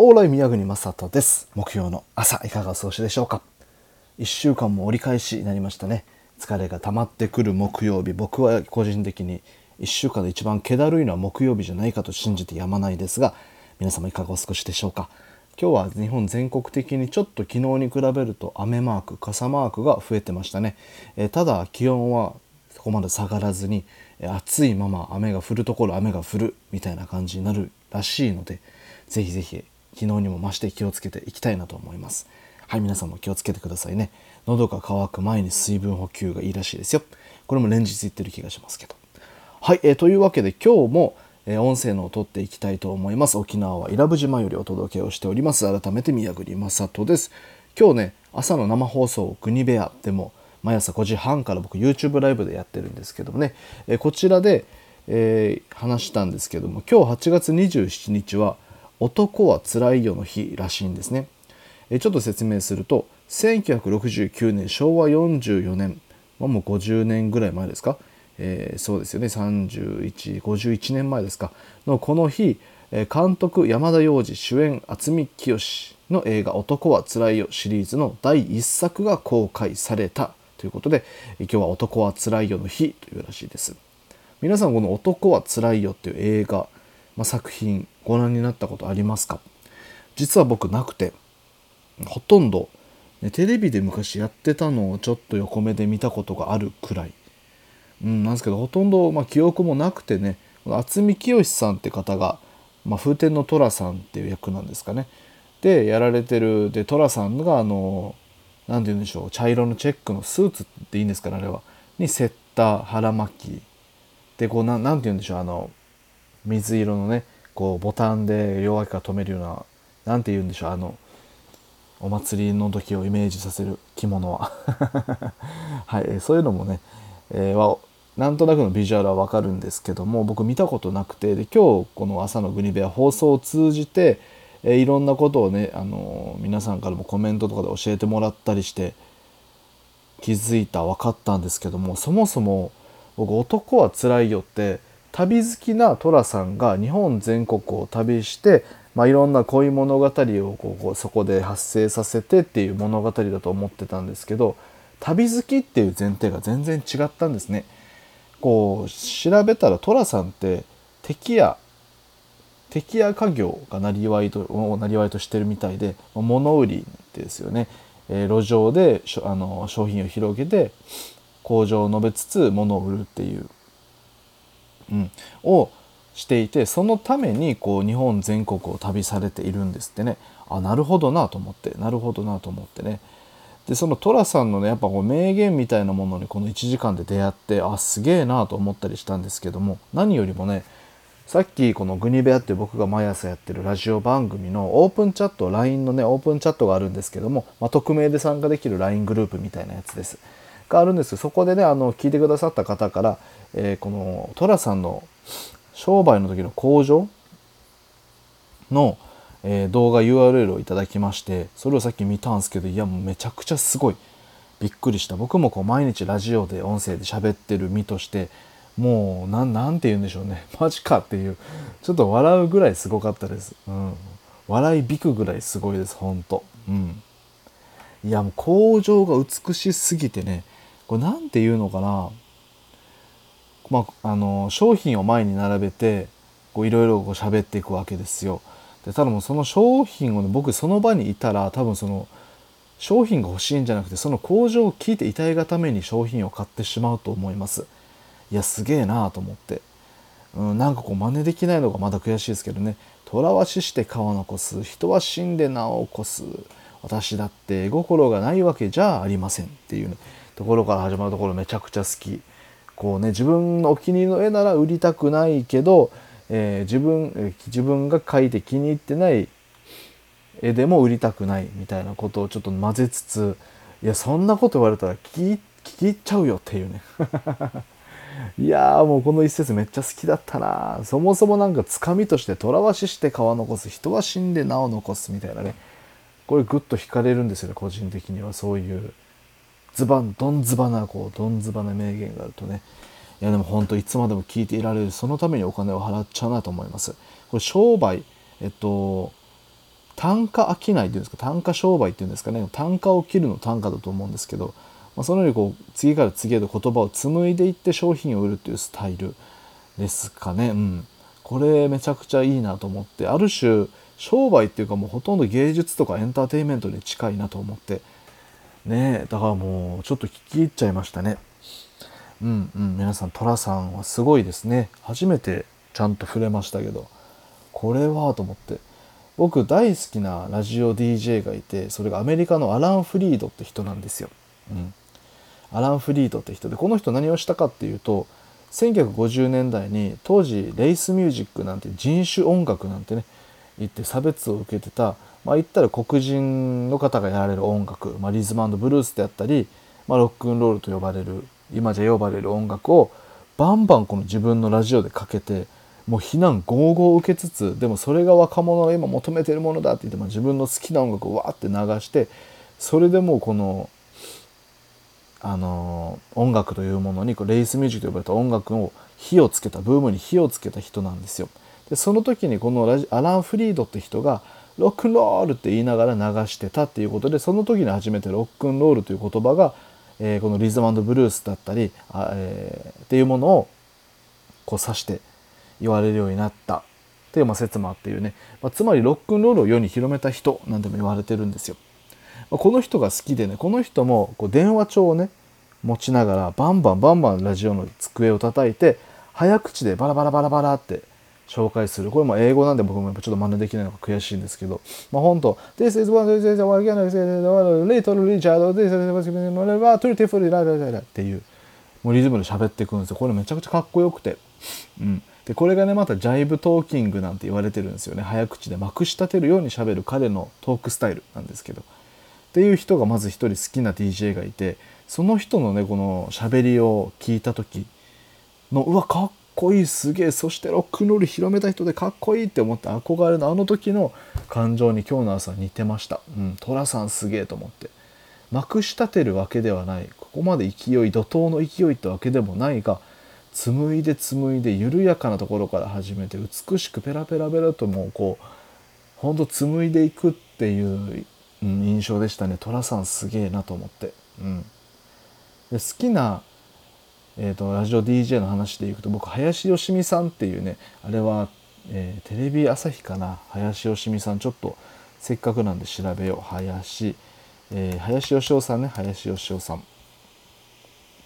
オーライ宮国正人です。木曜の朝いかがお過ごしでしょうか？1週間も折り返しになりましたね。疲れが溜まってくる木曜日。僕は個人的に1週間で一番気だるいのは木曜日じゃないかと信じてやまないですが皆様いかがお過ごしでしょうか？今日は日本全国的にちょっと昨日に比べると雨マーク傘マークが増えてましたね、え、ただ気温はそこまで下がらずに暑いまま雨が降るところ雨が降るみたいな感じになるらしいのでぜひぜひ昨日にも増して気をつけていきたいなと思いますはい皆さんも気をつけてくださいね喉が渇く前に水分補給がいいらしいですよこれも連日言ってる気がしますけどはい、えー、というわけで今日もえ音声のを撮っていきたいと思います。沖縄は伊良部島よりお届けをしております。改めて宮栗正人です。今日ね、朝の生放送国部屋でも毎朝5時半から僕 YouTube ライブでやってるんですけどもね、えこちらで、えー、話したんですけども、今日8月27日は男はつらいよの日らしいんですね。えちょっと説明すると、1969年昭和44年、まあ、もう50年ぐらい前ですか？えー、そうですよね。3151年前ですか？のこの日監督山田洋次主演渥美清の映画「男はつらいよ」シリーズの第1作が公開されたということで今日は「男はつらいよ」の日というらしいです。皆さんこの「男はつらいよ」っていう映画、まあ、作品ご覧になったことありますか？実は僕なくてほとんど、ね、テレビで昔やってたのをちょっと横目で見たことがあるくらい。うん、なんですけどほとんど、まあ、記憶もなくてね渥美清さんって方が、まあ、風天の寅さんっていう役なんですかね。でやられてるで寅さんがあの何て言うんでしょう茶色のチェックのスーツっていいんですかねあれは。にセッター腹巻き。でこう何て言うんでしょうあの水色のねこうボタンで両脇から止めるような何て言うんでしょうあのお祭りの時をイメージさせる着物は。はいそういうのもね、えー、はなんとなくのビジュアルはわかるんですけども僕見たことなくてで今日この朝のグニベア放送を通じて、えー、いろんなことをね、あのー、皆さんからもコメントとかで教えてもらったりして気づいた分かったんですけどもそもそも僕「男はつらいよ」って旅好きな寅さんが日本全国を旅して、まあ、いろんな恋物語をこうそこで発生させてっていう物語だと思ってたんですけど旅好きっていう前提が全然違ったんですね。こう調べたら寅さんって敵や敵や家業がなりわいとなりわいとしてるみたいで物売りですよね、えー、路上であの商品を広げて工場を述べつつ物を売るっていう、うん、をしていてそのためにこう日本全国を旅されているんですってね。あなるほどなと思ってなるほどなと思ってね。でその寅さんのねやっぱこう名言みたいなものにこの1時間で出会ってあすげえなと思ったりしたんですけども何よりもねさっきこのグニベアって僕が毎朝やってるラジオ番組のオープンチャット LINE のねオープンチャットがあるんですけども、まあ、匿名で参加できる LINE グループみたいなやつです。があるんです。そこでねあの聞いてくださった方から、えー、この寅さんの商売の時の工場のえー、動画 URL をいただきましてそれをさっき見たんですけどいやもうめちゃくちゃすごい。びっくりした。僕もこう毎日ラジオで音声で喋ってる身としてもうなんて言うんでしょうね。マジかっていう。ちょっと笑うぐらいすごかったです、うん、笑いびくぐらいすごいですほんと。うん。いやもう工場が美しすぎてねこれ何て言うのかな？まあ、あの商品を前に並べていろいろ喋っていくわけですよ。でただもうその商品をね僕その場にいたら多分その商品が欲しいんじゃなくてその工場を聞いていたいがために商品を買ってしまうと思います。いやすげえなと思って、うん、なんかこう真似できないのがまだ悔しいですけどね。虎は死して川残す人は死んで名を起こす。私だって絵心がないわけじゃありませんっていう、ね、ところから始まるところめちゃくちゃ好き。こうね自分のお気に入りの絵なら売りたくないけどえー、自分、自分が描いて気に入ってない絵でも売りたくないみたいなことをちょっと混ぜつついやそんなこと言われたら聞き聞き入っちゃうよっていうね。いやーもうこの一節めっちゃ好きだったな。そもそもなんかつかみとして「虎は死して川残す人は死んで名を残す」みたいなね。これグッと惹かれるんですよね個人的には。そういうズバンドンズバなこうドンズバな名言があるとね。いやでも本当いつまでも聞いていられる。そのためにお金を払っちゃうなと思います。これ商売えっと単価商いっていうんですか？単価商売っていうんですかね？単価を切るの単価だと思うんですけど、まあ、そのようにこう次から次へと言葉を紡いでいって商品を売るっていうスタイルですかね。うん、これめちゃくちゃいいなと思って。ある種商売っていうかもうほとんど芸術とかエンターテインメントに近いなと思って。ねだからもうちょっと聞き入っちゃいましたね。うんうん皆さん寅さんはすごいですね初めてちゃんと触れましたけどこれはと思って僕大好きなラジオ DJ がいてそれがアメリカのアラン・フリードって人なんですよ。うん、アラン・フリードって人でこの人何をしたかっていうと1950年代に当時レイスミュージックなんて人種音楽なんてね言って差別を受けてたまあ言ったら黒人の方がやられる音楽、まあ、リズムブルースであったり、まあ、ロックンロールと呼ばれる今じゃ呼ばれる音楽をバンバンこの自分のラジオでかけてもう非難合々を受けつつでもそれが若者が今求めてるものだって言って、まあ、自分の好きな音楽をわーって流してそれでもうこのあの音楽というものにこうレイスミュージックと呼ばれた音楽を火をつけたブームに火をつけた人なんですよ。でその時にこのラジアラン・フリードって人がロックンロールって言いながら流してたっていうことでその時に初めてロックンロールという言葉が、えー、このリズムブルースだったりあ、えー、っていうものをこう指して言われるようになったっていうまあ説もあっていうね、まあ、つまりロックンロールを世に広めた人なんても言われてるんですよ。まあ、この人が好きでねこの人もこう電話帳をね持ちながらバンバンバンバンラジオの机を叩いて早口でバラバラバラバラって紹介するこれも英語なんで僕もやっぱちょっと真似できないのが悔しいんですけどまあ本当 This is what is what can I say little Richard this is what is っていうもうリズムで喋っていくんですよこれめちゃくちゃかっこよくてうんでこれがねまたジャイブトーキングなんて言われてるんですよね早口でまくし立てるようにしゃべる彼のトークスタイルなんですけどっていう人がまず一人好きな DJ がいてその人のねこの喋りを聞いた時のうわかっこいいすげえそしてロックンロール広めた人でかっこいいって思って憧れのあの時の感情に今日の朝似てました。うん寅さんすげえと思って。まくし立てるわけではない。ここまで勢い怒涛の勢いってわけでもないが紡いで紡いで緩やかなところから始めて美しくペラペラペラともうこうほんと紡いでいくっていう、うん、印象でしたね。寅さんすげえなと思って、うん、で好きな、えーと、ラジオ DJ の話でいくと僕林芳美さんっていうねあれは、えー、テレビ朝日かな？林芳美さんちょっとせっかくなんで調べよう林、えー、林芳雄さんね林芳雄さん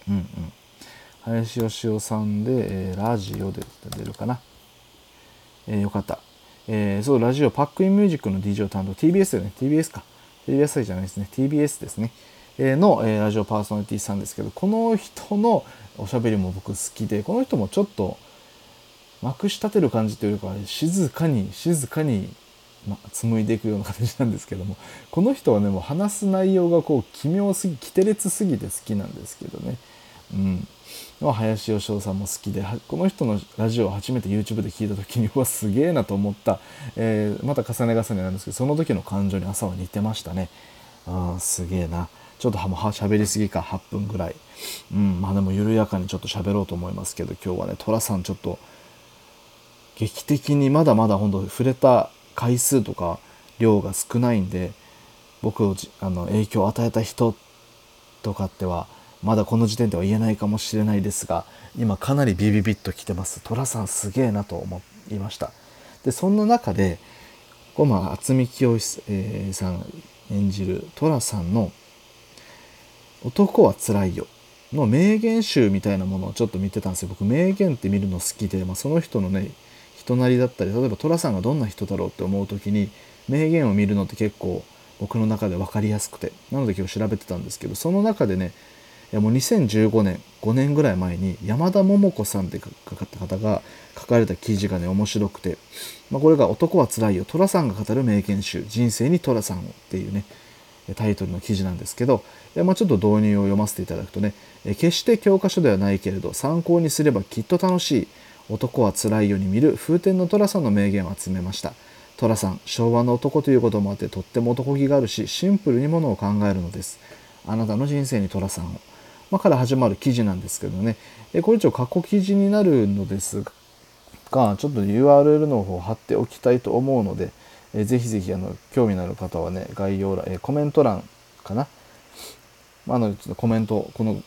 うんうん林芳雄さんで、えー、ラジオで出るかな？えー、よかった。えー、そう、ラジオ、パックインミュージックの DJ を担当、TBS よね、TBS か。TBS じゃないですね、TBS ですね。の、ラジオパーソナリティさんですけど、この人のおしゃべりも僕好きで、この人もちょっと、まくし立てる感じというか、静かに、静かに、ま、紡いでいくような形なんですけども、この人はね、もう話す内容がこう、奇妙すぎ、奇て烈すぎて好きなんですけどね。うん。林芳雄さんも好きでこの人のラジオを初めて YouTube で聞いた時にうわすげえなと思った、えー、また重ね重ねなんですけどその時の感情に朝は似てましたねあすげえなちょっとは喋りすぎか8分ぐらい。うんまあでも緩やかにちょっと喋ろうと思いますけど今日はね寅さんちょっと劇的にまだまだ本当触れた回数とか量が少ないんで僕をあの影響を与えた人とかってはまだこの時点では言えないかもしれないですが今かなりビビビッときてます。寅さんすげえなと思いました。でそんな中でこまあ渥美清、さん演じる寅さんの「男はつらいよ」の名言集みたいなものをちょっと見てたんですよ。僕名言って見るの好きで、まあ、その人のね人なりだったり例えば寅さんがどんな人だろうって思う時に名言を見るのって結構僕の中で分かりやすくてなので今日調べてたんですけどその中でねいやもう2015年5年ぐらい前に山田桃子さんって書かった方が書かれた記事がね面白くて、まあ、これが「男はつらいよ。寅さんが語る名言集。人生に寅さんを」っていうね。タイトルの記事なんですけど、まあ、ちょっと導入を読ませていただくとね決して教科書ではないけれど参考にすればきっと楽しい男はつらいように見る風天の寅さんの名言を集めました。寅さん昭和の男ということもあってとっても男気があるしシンプルにものを考えるのです。あなたの人生に寅さんを。まあ、から始まる記事なんですけどね、これ一応過去記事になるのですがちょっと URL の方を貼っておきたいと思うので、え、ぜひぜひあの興味のある方はね概要欄、え、コメント欄かな、まあ、のちょっとコメントこの、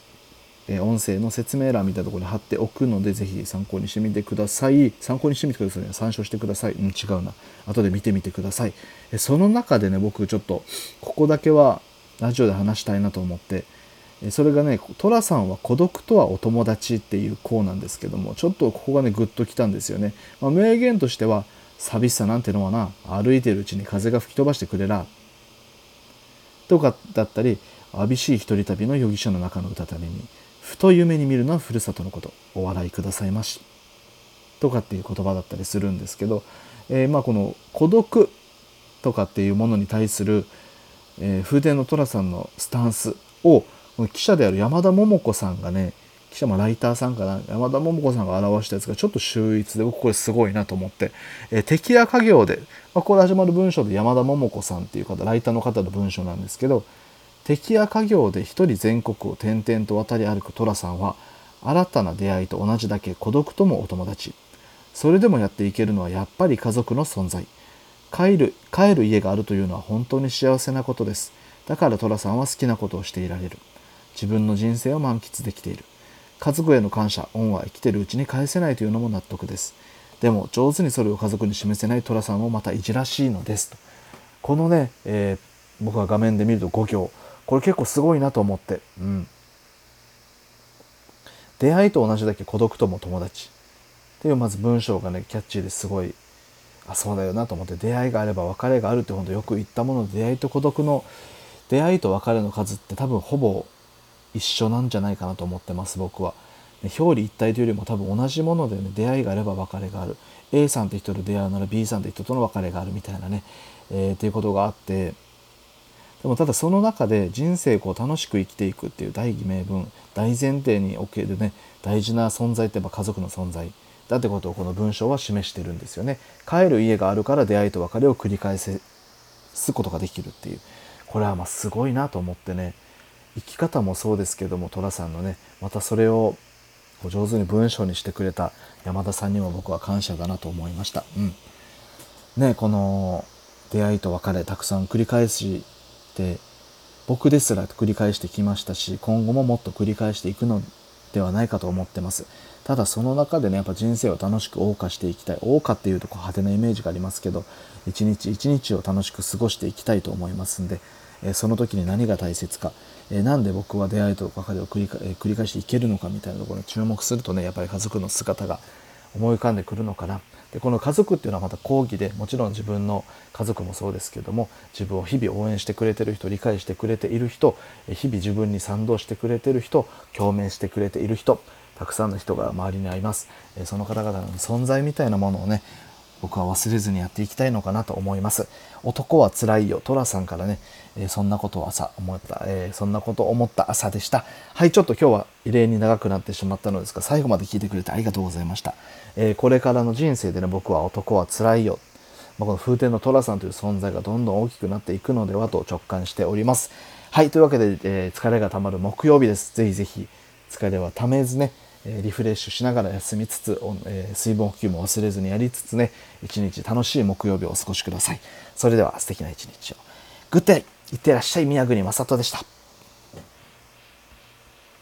え、音声の説明欄みたいなところに貼っておくのでぜひ参考にしてみてください。参考にしてみてくださいね。参照してください、うん、違うな。後で見てみてください、え、その中でね僕ちょっとここだけはラジオで話したいなと思ってそれがね寅さんは孤独とはお友達っていう項なんですけどもちょっとここがねグッときたんですよね、まあ、名言としては寂しさなんてのはな歩いてるうちに風が吹き飛ばしてくれらとかだったり寂しい一人旅の容疑者の中の歌旅にふと夢に見るのはふるさとのことお笑いくださいましとかっていう言葉だったりするんですけど、えー、まあこの孤独とかっていうものに対する、えー、風天の寅さんのスタンスを記者である山田桃子さんがね記者もライターさんかな山田桃子さんが表したやつがちょっと秀逸で僕これすごいなと思って、えー、敵や家業で、まあ、これ始まる文章で山田桃子さんっていう方ライターの方の文章なんですけど敵や家業で一人全国を転々と渡り歩く寅さんは新たな出会いと同じだけ孤独ともお友達。それでもやっていけるのはやっぱり家族の存在。帰る帰る家があるというのは本当に幸せなことです。だから寅さんは好きなことをしていられる。自分の人生を満喫できている。家族への感謝恩は生きてるうちに返せないというのも納得です。でも上手にそれを家族に示せない寅さんもまたいじらしいのですと。このね、えー、僕が画面で見ると5行これ結構すごいなと思って、うん、出会いと同じだけ孤独とも友達。っていうまず文章がねキャッチーですごい。あそうだよなと思って。出会いがあれば別れがあるって本当よく言ったもので出会いと孤独の出会いと別れの数って多分ほぼ一緒なんじゃないかなと思ってます僕は。表裏一体というよりも多分同じものでね出会いがあれば別れがある。A さんって人と出会うなら B さんって人との別れがあるみたいなね、えー、っていうことがあって。でもただその中で人生こう楽しく生きていくっていう大義名分大前提におけるね大事な存在ってやっぱ家族の存在。だってことをこの文章は示してるんですよね。帰る家があるから出会いと別れを繰り返すことができるっていう。これはまあすごいなと思ってね。生き方もそうですけども寅さんのねまたそれを上手に文章にしてくれた山田さんにも僕は感謝だなと思いました。うん、ねこの出会いと別れたくさん繰り返して僕ですら繰り返してきましたし今後ももっと繰り返していくのではないかと思ってます。ただその中でねやっぱ人生を楽しく謳歌していきたい謳歌っていうとこう派手なイメージがありますけど一日一日を楽しく過ごしていきたいと思いますんで、えその時に何が大切かえー、なんで僕は出会いと別れを繰り,、えー、繰り返していけるのかみたいなところに注目するとねやっぱり家族の姿が思い浮かんでくるのかな。でこの家族っていうのはまた講義でもちろん自分の家族もそうですけども自分を日々応援してくれてる人理解してくれている人日々自分に賛同してくれてる人共鳴してくれている人たくさんの人が周りに会います。その方々の存在みたいなものをね僕は忘れずにやっていきたいのかなと思います。男はつらいよ、トラさんからね、えー、そんなことを朝思った、えー、そんなことを思った朝でした。はい、ちょっと今日は異例に長くなってしまったのですが、最後まで聞いてくれてありがとうございました。えー、これからの人生でね、僕は男はつらいよ。まあ、この風天のトラさんという存在がどんどん大きくなっていくのではと直感しております。はい、というわけで、え疲れがたまる木曜日です。ぜひぜひ疲れはためずね、リフレッシュしながら休みつつ、え水分補給も忘れずにやりつつね、一日楽しい木曜日をお過ごしください。それでは素敵な一日を。グッデイいってらっしゃい宮国正人でした。